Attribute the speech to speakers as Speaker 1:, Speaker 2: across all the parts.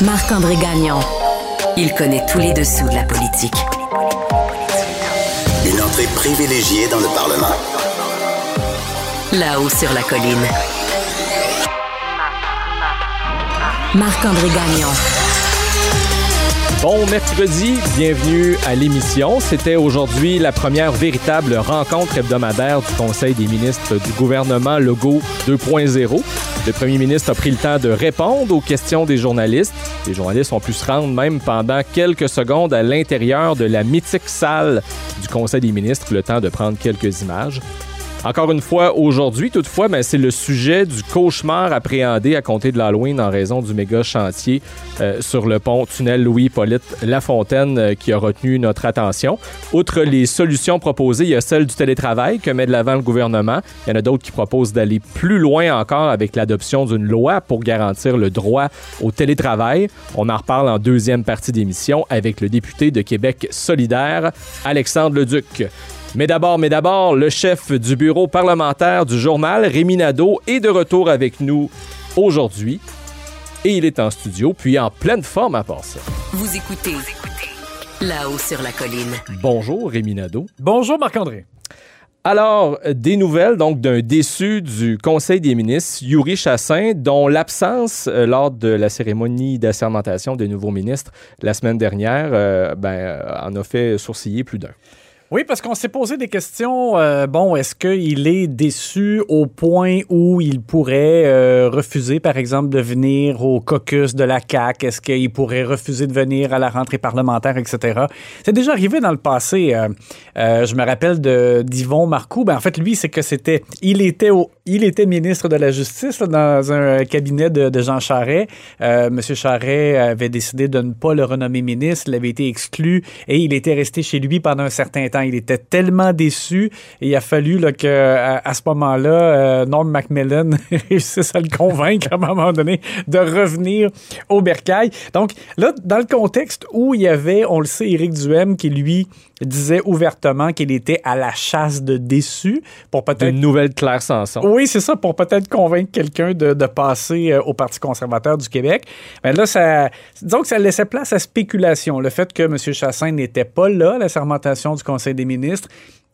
Speaker 1: Marc-André Gagnon. Il connaît tous les dessous de la politique.
Speaker 2: Une entrée privilégiée dans le Parlement.
Speaker 1: Là-haut sur la colline. Marc-André Gagnon.
Speaker 3: Bon mercredi, bienvenue à l'émission. C'était aujourd'hui la première véritable rencontre hebdomadaire du Conseil des ministres du gouvernement Legault 2.0. Le premier ministre a pris le temps de répondre aux questions des journalistes. Les journalistes ont pu se rendre même pendant quelques secondes à l'intérieur de la mythique salle du Conseil des ministres, le temps de prendre quelques images. Encore une fois, aujourd'hui, toutefois, ben, c'est le sujet du cauchemar appréhendé à compter de l'Halloween en raison du méga chantier euh, sur le pont tunnel Louis-Polyte Lafontaine euh, qui a retenu notre attention. Outre les solutions proposées, il y a celle du télétravail que met de l'avant le gouvernement. Il y en a d'autres qui proposent d'aller plus loin encore avec l'adoption d'une loi pour garantir le droit au télétravail. On en reparle en deuxième partie d'émission avec le député de Québec solidaire, Alexandre Leduc. Mais d'abord, mais d'abord, le chef du bureau parlementaire du journal, Rémi Nadeau, est de retour avec nous aujourd'hui. Et il est en studio, puis en pleine forme à part ça.
Speaker 1: Vous écoutez là-haut sur la colline.
Speaker 3: Bonjour, Rémi Nadeau.
Speaker 4: Bonjour, Marc-André.
Speaker 3: Alors, des nouvelles donc d'un déçu du Conseil des ministres, Yuri Chassin, dont l'absence euh, lors de la cérémonie d'assermentation des nouveaux ministres la semaine dernière euh, ben, en a fait sourciller plus d'un.
Speaker 4: Oui, parce qu'on s'est posé des questions. euh, bon, est-ce qu'il est déçu au point où il pourrait euh, refuser, par exemple, de venir au caucus de la CAQ? Est-ce qu'il pourrait refuser de venir à la rentrée parlementaire, etc.? C'est déjà arrivé dans le passé. euh, euh, je me rappelle de d'Yvon Marcoux. Ben, en fait, lui, c'est que c'était... Il était au, il était ministre de la Justice dans un cabinet de, Jean Charest. Euh, Monsieur Charest avait décidé de ne pas le renommer ministre. Il avait été exclu et il était resté chez lui pendant un certain temps. Il était tellement déçu il a fallu là, que, à, à ce moment-là, euh, Norm Macmillan réussisse à le convaincre à un moment donné de revenir au bercail. Donc là, dans le contexte où il y avait, on le sait, Éric Duhem qui lui disait ouvertement qu'il était à la chasse de déçus pour peut-être
Speaker 3: Une nouvelle Claire Sanson.
Speaker 4: oui, c'est ça, pour peut-être convaincre quelqu'un de, de passer euh, au Parti conservateur du Québec. Mais là, ça, disons que ça laissait place à spéculation. Le fait que M. Chassin n'était pas là à la sermentation du Conseil des ministres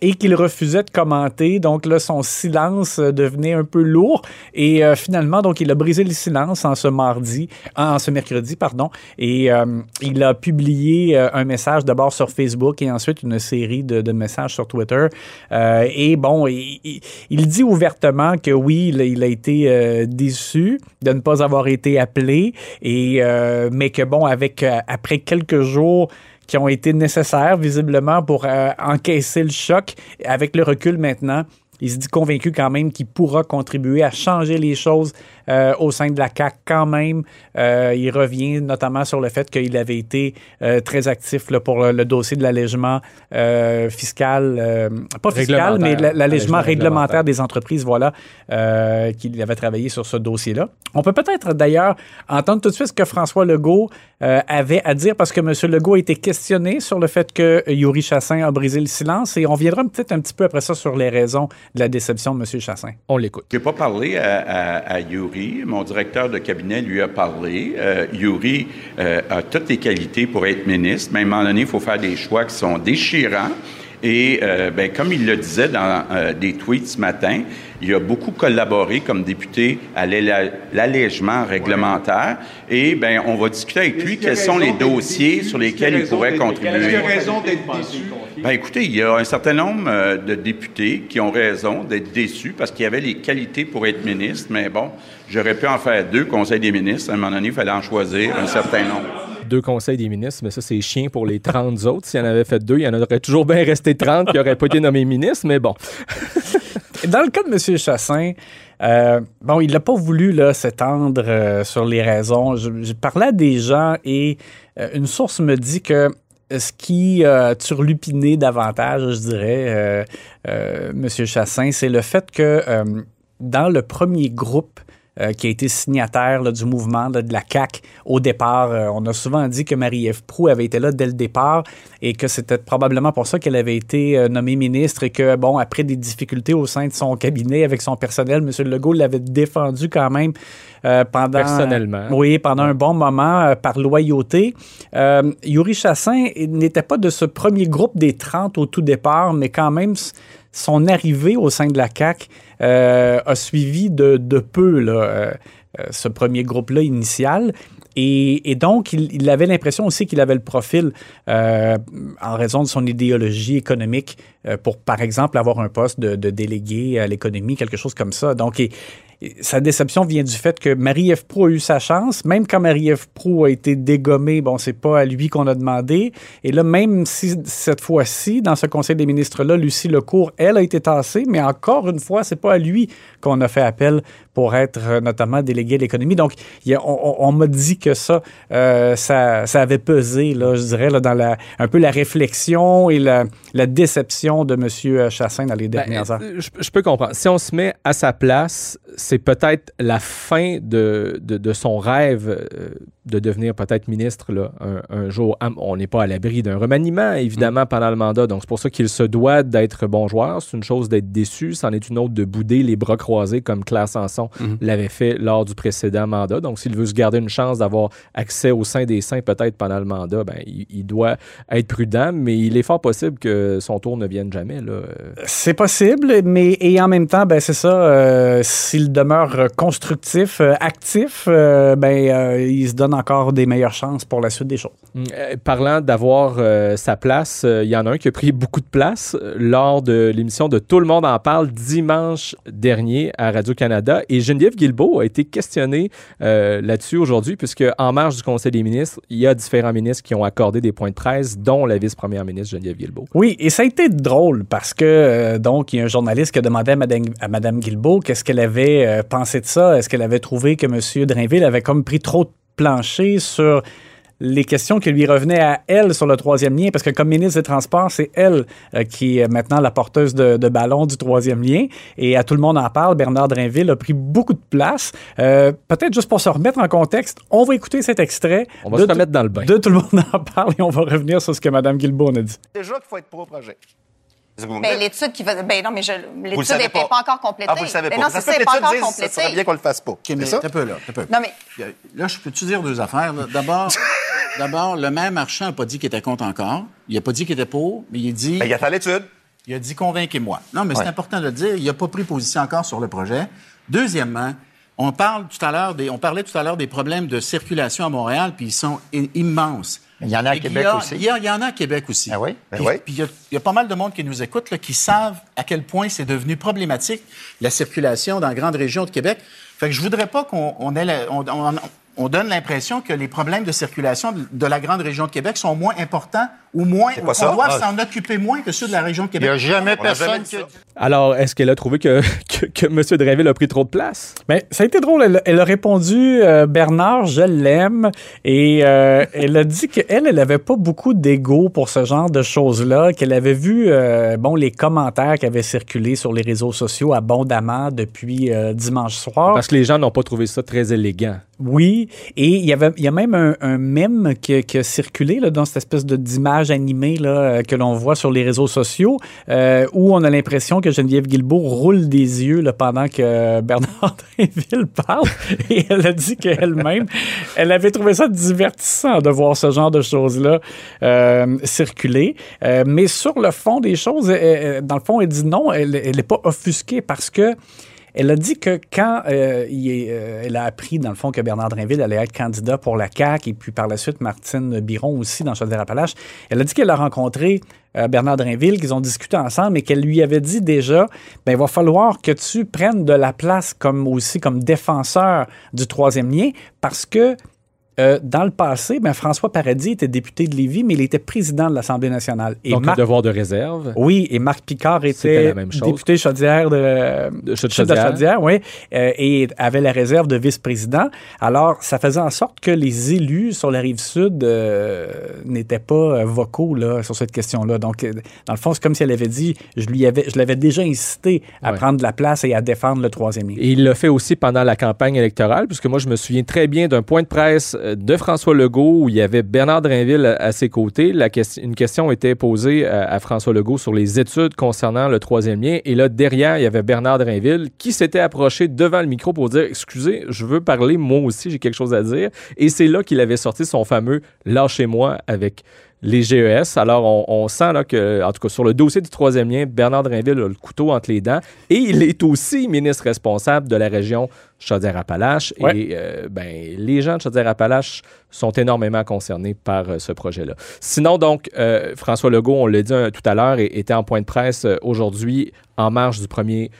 Speaker 4: et qu'il refusait de commenter. Donc là, son silence euh, devenait un peu lourd. Et euh, finalement, donc, il a brisé le silence en ce mardi, en ce mercredi, pardon. Et euh, il a publié un message d'abord sur Facebook et ensuite une série de, messages sur Twitter. Et bon, il, dit ouvertement que oui, il, a- il a été déçu de ne pas avoir été appelé, et mais que bon, avec après quelques jours qui ont été nécessaires visiblement pour euh, encaisser le choc. Avec le recul maintenant, il se dit convaincu quand même qu'il pourra contribuer à changer les choses euh, au sein de la CAC quand même. Euh, il revient notamment sur le fait qu'il avait été euh, très actif là, pour le, le dossier de l'allègement euh, fiscal, euh, pas fiscal, mais l'allègement
Speaker 3: Allègement
Speaker 4: réglementaire
Speaker 3: réglementaire.
Speaker 4: des entreprises, voilà, euh, qu'il avait travaillé sur ce dossier-là. On peut peut-être d'ailleurs entendre tout de suite ce que François Legault euh, avait à dire parce que M. Legault a été questionné sur le fait que Yuri Chassin a brisé le silence et on viendra peut-être un petit peu après ça sur les raisons de la déception de M. Chassin.
Speaker 3: On l'écoute.
Speaker 5: Je n'ai pas parlé à, à- à Yuri. Mon directeur de cabinet lui a parlé. Euh, Yuri euh, a toutes les qualités pour être ministre, mais à un moment donné, il faut faire des choix qui sont déchirants. Et euh, ben, comme il le disait dans euh, des tweets ce matin, il a beaucoup collaboré comme député à l'allègement réglementaire. Et ben, on va discuter avec lui quels sont les dossiers sur lesquels il pourrait contribuer?
Speaker 6: Est-ce qu'il a raison d'être déçu?
Speaker 5: Ben écoutez, il y a un certain nombre euh, de députés qui ont raison d'être déçus parce qu'il y avait les qualités pour être ministre, mais bon, j'aurais pu en faire deux conseils des ministres. À un moment donné, il fallait en choisir un certain nombre.
Speaker 3: Deux conseils des ministres, mais ça, c'est chien pour les 30 autres. S'il y en avait fait deux, il y en aurait toujours bien resté 30 qui n'auraient pas été nommés ministres, mais bon.
Speaker 4: Dans le cas de M. Chassin, euh, bon, il n'a pas voulu là, s'étendre euh, sur les raisons. Je, je parlais à des gens et euh, une source me dit que qui a turlupiné davantage, je dirais, euh, euh, M. Chassin, c'est le fait que euh, dans le premier groupe euh, qui a été signataire là, du mouvement là, de la CAQ au départ. Euh, on a souvent dit que Marie-Ève Proux avait été là dès le départ et que c'était probablement pour ça qu'elle avait été euh, nommée ministre et que, bon, après des difficultés au sein de son cabinet avec son personnel, M. Legault l'avait défendu quand même pendant...
Speaker 3: Personnellement.
Speaker 4: Oui, pendant un bon moment, par loyauté. Yuri Chassin n'était pas de ce premier groupe des 30 au tout départ, mais quand même, son arrivée au sein de la CAQ a suivi de, de peu là, euh, euh, ce premier groupe-là initial. Et, et donc, il, avait l'impression aussi qu'il avait le profil, euh, en raison de son idéologie économique, euh, pour, par exemple, avoir un poste de, de délégué à l'économie, quelque chose comme ça. Donc, sa déception vient du fait que Marie-Ève Proux a eu sa chance. Même quand Marie-Ève Proux a été dégommée, bon, c'est pas à lui qu'on a demandé. Et là, même si cette fois-ci, dans ce conseil des ministres-là, Lucie Lecourt, elle a été tassée, mais encore une fois, c'est pas à lui qu'on a fait appel pour être euh, notamment délégué à l'économie. Donc, il y a- on, m'a dit que ça, euh, ça, ça avait pesé, là, je dirais, là, dans la, un peu la réflexion et la, la déception de M. Chassin dans les
Speaker 3: Ben,
Speaker 4: dernières heures.
Speaker 3: euh, je, je peux comprendre. Si on se met à sa place, c'est peut-être la fin de, de, son rêve euh, de devenir peut-être ministre là, un, un jour. On n'est pas à l'abri d'un remaniement, évidemment, pendant le mandat. Donc, c'est pour ça qu'il se doit d'être bon joueur. C'est une chose d'être déçu. C'en est une autre de bouder les bras croisés comme Claire Sanson l'avait fait lors du précédent mandat. Donc, s'il veut se garder une chance d'avoir accès au sein des saints peut-être pendant le mandat, ben, il, il doit être prudent, mais il est fort possible que son tour ne vienne jamais.
Speaker 4: C'est possible, mais et en même temps, ben c'est ça. euh, S'il demeure constructif, euh, actif, euh, ben euh, il se donne encore des meilleures chances pour la suite des choses.
Speaker 3: Euh, parlant d'avoir euh, sa place, euh, il y en a un qui a pris beaucoup de place lors de l'émission de Tout le monde en parle dimanche dernier à Radio-Canada. Et Geneviève Guilbeault a été questionnée là-dessus aujourd'hui, puisque en marge du Conseil des ministres, il y a différents ministres qui ont accordé des points de presse, dont la vice-première ministre Geneviève Guilbeault.
Speaker 4: Oui, et ça a été drôle parce que donc il y a un journaliste qui a demandé à Madame, à Guilbeault qu'est-ce qu'elle avait pensé de ça. Est-ce qu'elle avait trouvé que M. Drainville avait comme pris trop de plancher sur les questions qui lui revenaient à elle sur le troisième lien, parce que comme ministre des Transports, c'est elle euh, qui est maintenant la porteuse de, de ballon du troisième lien. Et à tout le monde en parle, Bernard Drainville a pris beaucoup de place. Euh, Peut-être juste pour se remettre en contexte, on va écouter cet extrait.
Speaker 3: On va
Speaker 4: de
Speaker 3: se remettre dans le bain.
Speaker 4: De tout le monde en parle et on va revenir sur ce que Mme Guilbeault a dit.
Speaker 6: Déjà qu'il faut être pro-projet.
Speaker 7: Ben, l'étude qui va. Ben non, mais je- l'étude n'est pas. encore complétée.
Speaker 6: Ah, vous le savez
Speaker 7: Ben
Speaker 6: pas.
Speaker 7: non,
Speaker 6: Ça
Speaker 7: c'est ça, n'est pas encore
Speaker 6: dise, ça serait
Speaker 7: complétée.
Speaker 6: bien qu'on le fasse pas.
Speaker 8: OK, mais
Speaker 6: C'est ça?
Speaker 8: peu, là. peu.
Speaker 7: Non, mais
Speaker 8: Là, je peux-tu dire deux affaires? D'abord, d'abord, le maire Marchand n'a pas dit qu'il était contre encore. Il n'a pas dit qu'il était pour, mais il dit,
Speaker 6: Ben, il y a fait l'étude.
Speaker 8: il a dit convainquez-moi. Non, mais c'est important de le dire. Il n'a pas pris position encore sur le projet. Deuxièmement, on parle tout à l'heure des, on parlait tout à l'heure des problèmes de circulation à Montréal, puis ils sont immenses.
Speaker 6: Il y en a à Québec
Speaker 8: a-
Speaker 6: aussi.
Speaker 8: Il y, a- il y en a à Québec aussi.
Speaker 6: Ah oui?
Speaker 8: Puis-
Speaker 6: oui?
Speaker 8: Puis il y, a- il y a pas mal de monde qui nous écoute, là, qui savent à quel point c'est devenu problématique la circulation dans la grande région de Québec. Fait que je voudrais pas qu'on on ait la- on, on- on donne l'impression que les problèmes de circulation de, la grande région de Québec sont moins importants ou moins,
Speaker 6: pas
Speaker 8: qu'on doit
Speaker 6: Ah.
Speaker 8: s'en occuper moins que ceux de la région de
Speaker 9: Il n'y
Speaker 8: Québec.
Speaker 9: a jamais
Speaker 6: On a jamais
Speaker 9: personne
Speaker 6: dit
Speaker 9: qui
Speaker 3: Alors, est-ce qu'elle a trouvé que, que, que M. Drainville a pris trop de place?
Speaker 4: Ben, ça a été drôle. Elle, elle a répondu euh, Bernard, je l'aime. Et euh, elle a dit qu'elle, elle avait pas beaucoup d'ego pour ce genre de choses-là, qu'elle avait vu euh, bon, les commentaires qui avaient circulé sur les réseaux sociaux abondamment depuis euh, dimanche soir.
Speaker 3: Parce que les gens n'ont pas trouvé ça très élégant.
Speaker 4: Oui, et il y avait, il y a même un, mème qui, a circulé dans cette espèce d'image animée euh, que l'on voit sur les réseaux sociaux, euh, où on a l'impression que Geneviève Guilbeault roule des yeux pendant que Bernard Drinville parle, et elle a dit qu'elle-même, elle avait trouvé ça divertissant de voir ce genre de choses-là euh, circuler. Euh, mais sur le fond des choses, dans le fond, elle dit non, elle n'est pas offusquée parce que elle a dit que quand euh, euh, elle a appris, dans le fond, que Bernard Drinville allait être candidat pour la CAQ et puis par la suite Martine Biron aussi dans Chaudière-Appalaches, elle a dit qu'elle a rencontré euh, Bernard Drinville, qu'ils ont discuté ensemble et qu'elle lui avait dit déjà, ben, il va falloir que tu prennes de la place comme aussi comme défenseur du troisième lien parce que Euh, dans le passé, ben, François Paradis était député de Lévis, mais il était président de l'Assemblée nationale.
Speaker 3: Et Donc, Marc... un devoir de réserve.
Speaker 4: Oui, et Marc Picard était député chaudière de,
Speaker 3: de, chaudière.
Speaker 4: chaudière oui, euh, et avait la réserve de vice-président. Alors, ça faisait en sorte que les élus sur la rive sud euh, n'étaient pas vocaux là, sur cette question-là. Donc, dans le fond, c'est comme si elle avait dit, je lui avais, je l'avais déjà incité à ouais. prendre de la place et à défendre le troisième lien.
Speaker 3: Et il l'a fait aussi pendant la campagne électorale, puisque moi, je me souviens très bien d'un point de presse de François Legault où il y avait Bernard Drinville à ses côtés. Une question était posée à, à, François Legault sur les études concernant le troisième lien. Et là, derrière, il y avait Bernard Drinville qui s'était approché devant le micro pour dire Excusez, je veux parler, moi aussi, j'ai quelque chose à dire. Et c'est là qu'il avait sorti son fameux Lâchez-moi avec les GES. Alors, on, on, sent là que, en tout cas, sur le dossier du troisième lien, Bernard Drinville a le couteau entre les dents et il est aussi ministre responsable de la région Chaudière-Appalaches.
Speaker 4: Ouais.
Speaker 3: Et euh, ben, les gens de Chaudière-Appalaches sont énormément concernés par euh, ce projet-là. Sinon, donc, euh, François Legault, on l'a dit tout à l'heure, était en point de presse aujourd'hui en marge du premier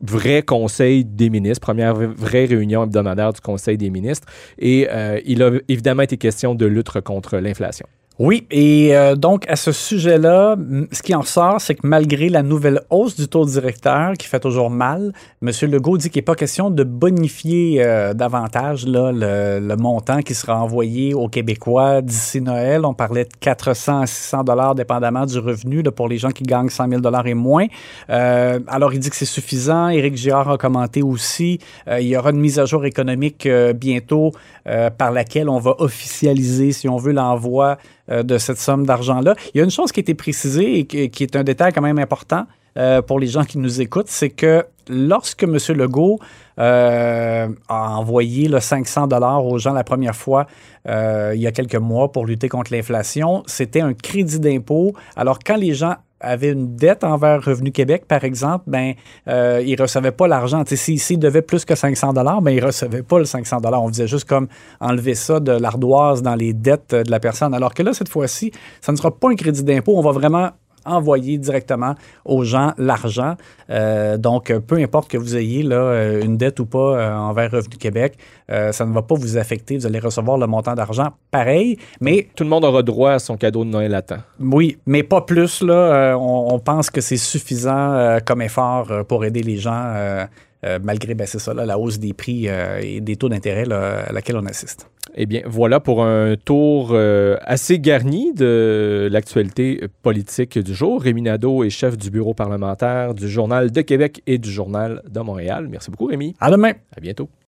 Speaker 3: vrai conseil des ministres, première vraie réunion hebdomadaire du conseil des ministres. Et il a évidemment été question de lutte contre l'inflation.
Speaker 4: Oui, et euh, donc à ce sujet-là, ce qui en sort, c'est que malgré la nouvelle hausse du taux directeur qui fait toujours mal, M. Legault dit qu'il n'est pas question de bonifier euh, davantage le, montant qui sera envoyé aux Québécois d'ici Noël. On parlait de 400 à 600 dollars dépendamment du revenu là, pour les gens qui gagnent 100 000 dollars et moins. Euh, alors il dit que c'est suffisant. Éric Girard a commenté aussi. Il y aura une mise à jour économique bientôt par laquelle on va officialiser, si on veut, l'envoi de cette somme d'argent-là. Il y a une chose qui a été précisée et qui est un détail quand même important euh, pour les gens qui nous écoutent, c'est que lorsque M. Legault euh, a envoyé le 500 dollars aux gens la première fois euh, il y a quelques mois pour lutter contre l'inflation, c'était un crédit d'impôt. Alors quand les gens avaient une dette envers Revenu Québec, par exemple, ben, euh, ils ne recevaient pas l'argent. S'ils si, devaient plus que 500 ben, ils ne recevaient pas le 500 On faisait juste comme enlever ça de l'ardoise dans les dettes de la personne. Alors que là, cette fois-ci, ça ne sera pas un crédit d'impôt. On va vraiment envoyer directement aux gens l'argent. Euh, donc, peu importe que vous ayez là, une dette ou pas euh, envers Revenu Québec, euh, ça ne va pas vous affecter. Vous allez recevoir le montant d'argent pareil, mais...
Speaker 3: Tout le monde aura droit à son cadeau de Noël à temps.
Speaker 4: Oui, mais pas plus. Là, on, on pense que c'est suffisant comme effort pour aider les gens, malgré, ben, c'est ça, là, la hausse des prix et des taux d'intérêt à laquelle on assiste.
Speaker 3: Eh bien, voilà pour un tour euh, assez garni de l'actualité politique du jour. Rémi Nadeau est chef du bureau parlementaire du Journal de Québec et du Journal de Montréal. Merci beaucoup, Rémi.
Speaker 4: À demain.
Speaker 3: À bientôt.